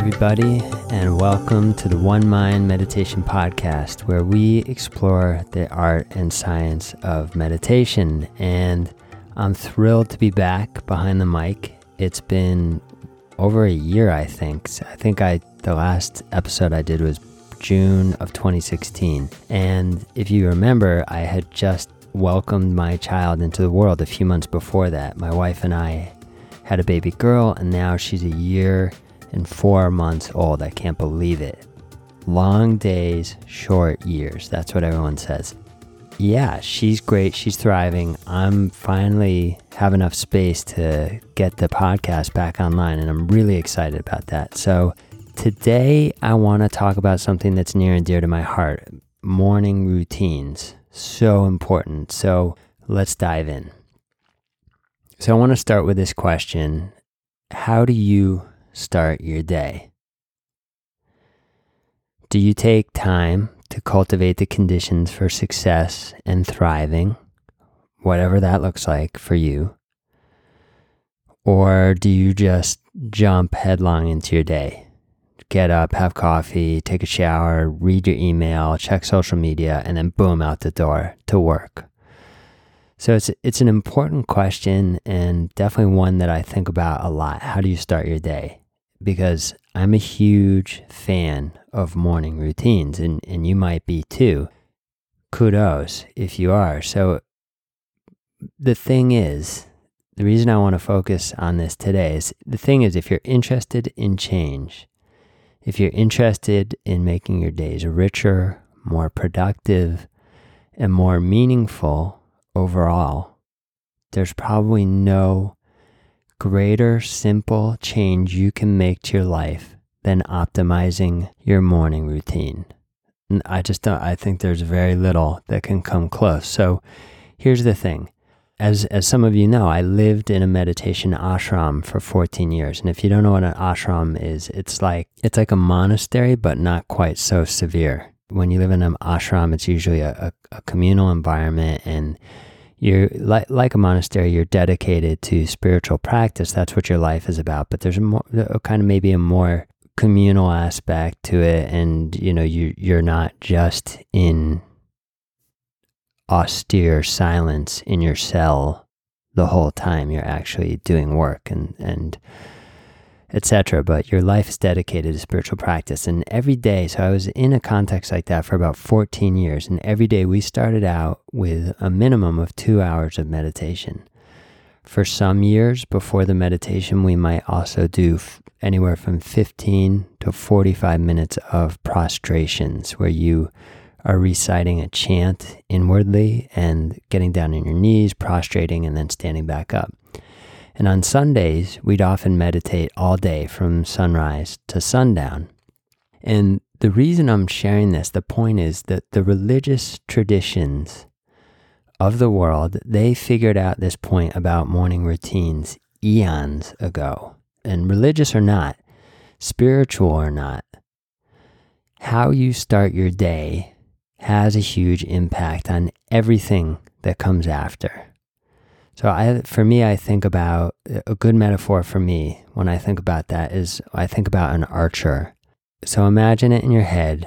everybody, and welcome to the One Mind Meditation Podcast, where we explore the art and science of meditation. And I'm thrilled to be back behind the mic. It's been over a year, I think. I think I the last episode I did was June of 2016. And if you remember, I had just welcomed my child into the world a few months before that. My wife and I had a baby girl, and now she's a year and four months old. I can't believe it. Long days, short years. That's what everyone says. Yeah, she's great. She's thriving. I'm finally have enough space to get the podcast back online, and I'm really excited about that. So, today I want to talk about something that's near and dear to my heart morning routines. So important. So, let's dive in. So, I want to start with this question How do you start your day? Do you take time to cultivate the conditions for success and thriving, whatever that looks like for you? Or do you just jump headlong into your day? Get up, have coffee, take a shower, read your email, check social media, and then boom, out the door to work. So it's it's an important question and definitely one that I think about a lot. How do you start your day? because I'm a huge fan of morning routines, and, and you might be too. Kudos if you are. So, the thing is, the reason I want to focus on this today is the thing is, if you're interested in change, if you're interested in making your days richer, more productive, and more meaningful overall, there's probably no greater simple change you can make to your life than optimizing your morning routine. And I just don't, I think there's very little that can come close. So here's the thing. As, as some of you know, I lived in a meditation ashram for 14 years. And if you don't know what an ashram is, it's like, it's like a monastery, but not quite so severe. When you live in an ashram, it's usually a, a, a communal environment and you're like, like a monastery you're dedicated to spiritual practice. That's what your life is about. But there's a more kind of maybe a more communal aspect to it and you know you you're not just in austere silence in your cell the whole time. You're actually doing work and and etc. But your life is dedicated to spiritual practice. And every day, so I was in a context like that for about 14 years. And every day we started out with a minimum of two hours of meditation. For some years before the meditation, we might also do f- anywhere from 15 to 45 minutes of prostrations where you are reciting a chant inwardly and getting down on your knees, prostrating, and then standing back up. And on Sundays, we'd often meditate all day from sunrise to sundown. And the reason I'm sharing this, the point is that the religious traditions of the world, they figured out this point about morning routines eons ago. And religious or not, spiritual or not, how you start your day has a huge impact on everything that comes after. So I, for me, I think about a good metaphor for me when I think about that is I think about an archer. So imagine it in your head.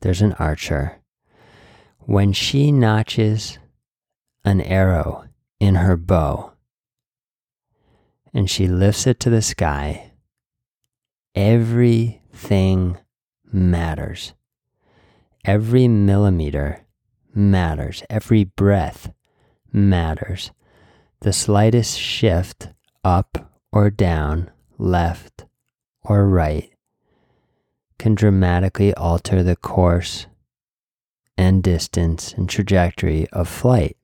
There's an archer. When she notches an arrow in her bow and she lifts it to the sky, everything matters. Every millimeter matters. Every breath matters. The slightest shift up or down, left or right, can dramatically alter the course and distance and trajectory of flight.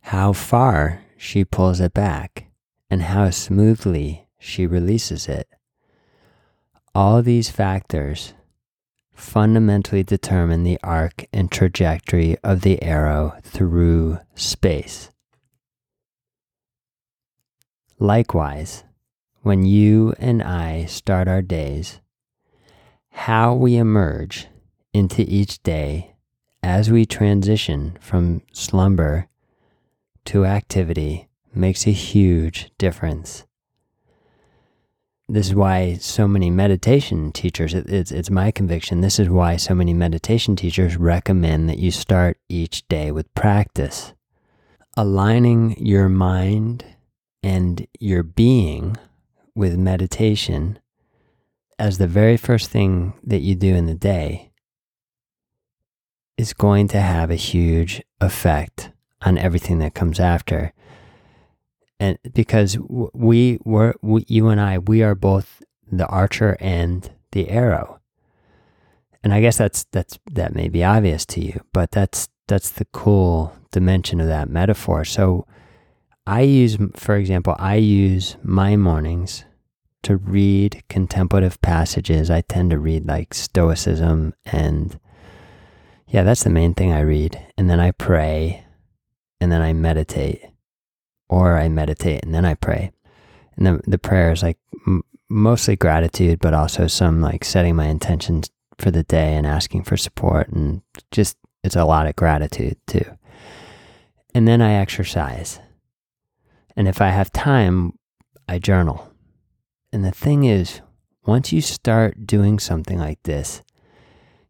How far she pulls it back and how smoothly she releases it. All these factors fundamentally determine the arc and trajectory of the arrow through space. Likewise, when you and I start our days, how we emerge into each day as we transition from slumber to activity makes a huge difference. This is why so many meditation teachers, it, it's, it's my conviction, this is why so many meditation teachers recommend that you start each day with practice. Aligning your mind and your being with meditation as the very first thing that you do in the day is going to have a huge effect on everything that comes after and because we were we, you and I we are both the archer and the arrow. And I guess that's that's that may be obvious to you, but that's that's the cool dimension of that metaphor. So I use for example, I use my mornings to read contemplative passages. I tend to read like stoicism and yeah, that's the main thing I read. And then I pray and then I meditate or I meditate and then I pray. And the, the prayer is like m- mostly gratitude, but also some like setting my intentions for the day and asking for support. And just, it's a lot of gratitude too. And then I exercise. And if I have time, I journal. And the thing is, once you start doing something like this,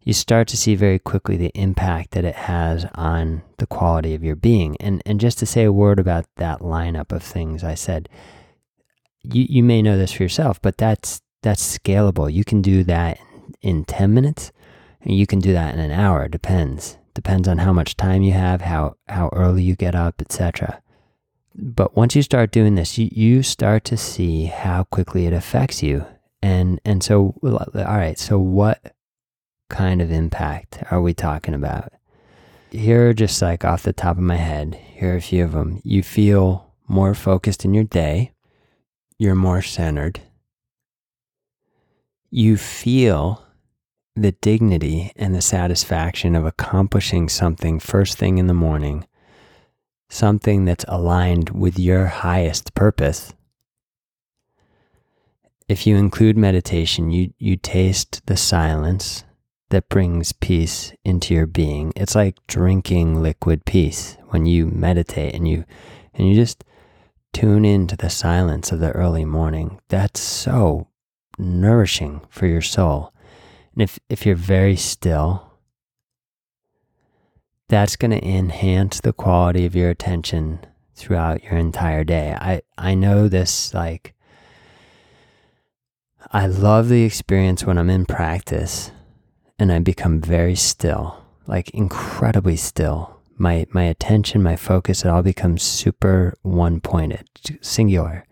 you start to see very quickly the impact that it has on the quality of your being. And and just to say a word about that lineup of things I said, you you may know this for yourself, but that's that's scalable. You can do that in 10 minutes and you can do that in an hour, it depends. Depends on how much time you have, how how early you get up, etc. But once you start doing this, you, you start to see how quickly it affects you. And and so all right, so what kind of impact are we talking about? Here are just like off the top of my head, here are a few of them. You feel more focused in your day, you're more centered, you feel the dignity and the satisfaction of accomplishing something first thing in the morning, something that's aligned with your highest purpose. If you include meditation, you, you taste the silence that brings peace into your being. It's like drinking liquid peace when you meditate and you and you just tune into the silence of the early morning. That's so nourishing for your soul. And if if you're very still, that's going to enhance the quality of your attention throughout your entire day. I I know this like I love the experience when I'm in practice and I become very still, like incredibly still. My my attention, my focus, it all becomes super one pointed, singular.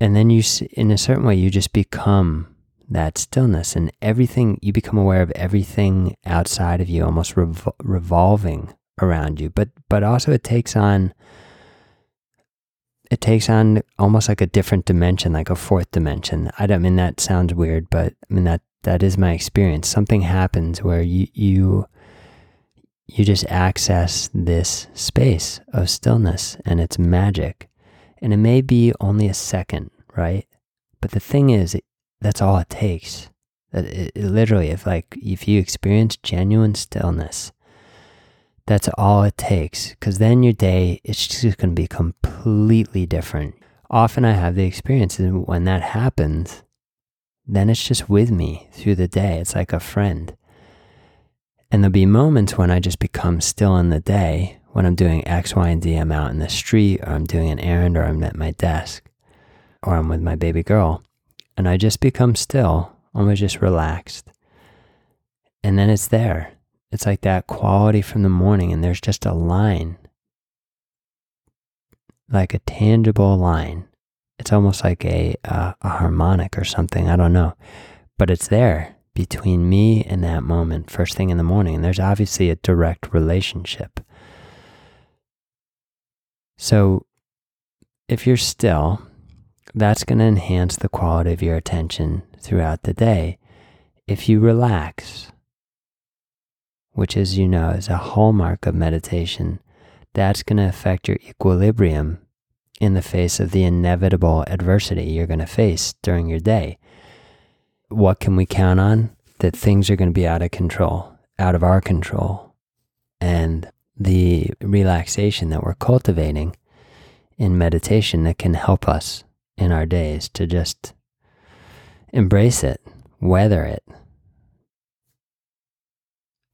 And then you, in a certain way, you just become that stillness, and everything you become aware of everything outside of you, almost revol- revolving around you. But but also it takes on it takes on almost like a different dimension, like a fourth dimension. I don't I mean that sounds weird, but I mean that that is my experience. Something happens where you you you just access this space of stillness and it's magic. And it may be only a second, right? But the thing is, it, that's all it takes. That it, it literally, if like if you experience genuine stillness, that's all it takes. Because then your day it's just going to be completely different. Often I have the experience, and when that happens, then it's just with me through the day. It's like a friend. And there'll be moments when I just become still in the day when I'm doing X, Y, and D. I'm out in the street, or I'm doing an errand, or I'm at my desk, or I'm with my baby girl. And I just become still, almost just relaxed. And then it's there. It's like that quality from the morning, and there's just a line, like a tangible line it's almost like a, uh, a harmonic or something. I don't know. But it's there between me and that moment, first thing in the morning. And there's obviously a direct relationship. So if you're still, that's going to enhance the quality of your attention throughout the day. If you relax, which, as you know, is a hallmark of meditation, that's going to affect your equilibrium in the face of the inevitable adversity you're going to face during your day. What can we count on? That things are going to be out of control, out of our control. And the relaxation that we're cultivating in meditation that can help us in our days to just embrace it, weather it.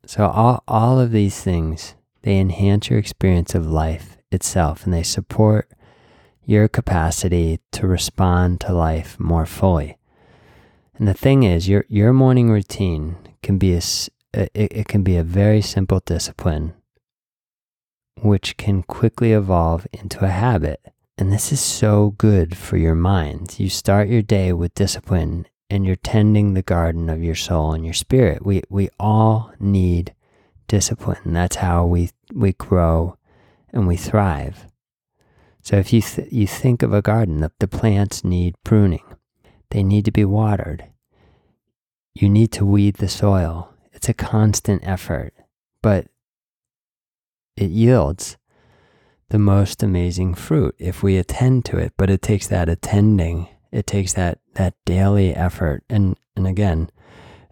So all all of these things they enhance your experience of life itself and they support your capacity to respond to life more fully. And the thing is, your your morning routine can be a uh, it, it can be a very simple discipline which can quickly evolve into a habit. And this is so good for your mind. You start your day with discipline and you're tending the garden of your soul and your spirit. We we all need discipline. That's how we we grow and we thrive. So if you th- you think of a garden, the, the plants need pruning. They need to be watered. You need to weed the soil. It's a constant effort, but it yields the most amazing fruit if we attend to it. But it takes that attending, it takes that that daily effort. And and again,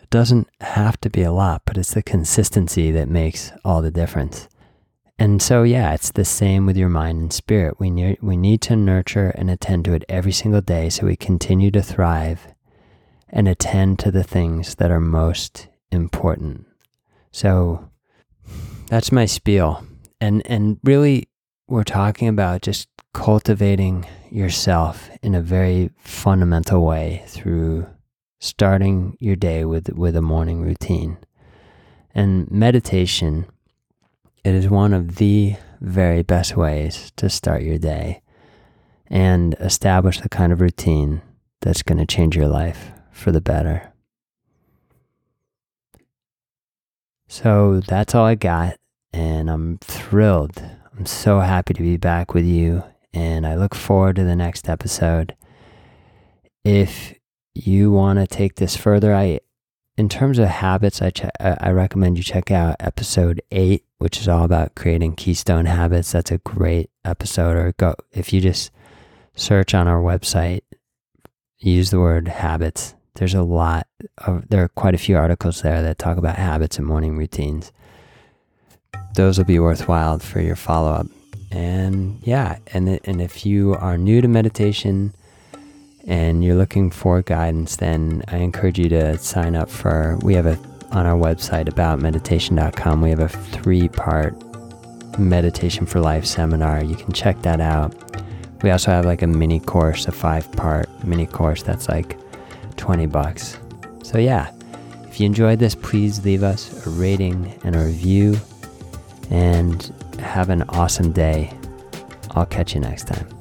it doesn't have to be a lot, but it's the consistency that makes all the difference. And so yeah, it's the same with your mind and spirit. We need we need to nurture and attend to it every single day so we continue to thrive and attend to the things that are most important. So that's my spiel. And and really we're talking about just cultivating yourself in a very fundamental way through starting your day with with a morning routine. And meditation it is one of the very best ways to start your day and establish the kind of routine that's going to change your life for the better. So that's all I got, and I'm thrilled. I'm so happy to be back with you, and I look forward to the next episode. If you want to take this further, I in terms of habits, I, che- uh, I recommend you check out episode eight, which is all about creating keystone habits. That's a great episode. Or go if you just search on our website, use the word habits. There's a lot of there are quite a few articles there that talk about habits and morning routines. Those will be worthwhile for your follow up. And yeah, and and if you are new to meditation and you're looking for guidance, then I encourage you to sign up for. We have a on our website about meditation.com. We have a three part meditation for life seminar. You can check that out. We also have like a mini course, a five part mini course that's like 20 bucks. So yeah, if you enjoyed this, please leave us a rating and a review and have an awesome day. I'll catch you next time.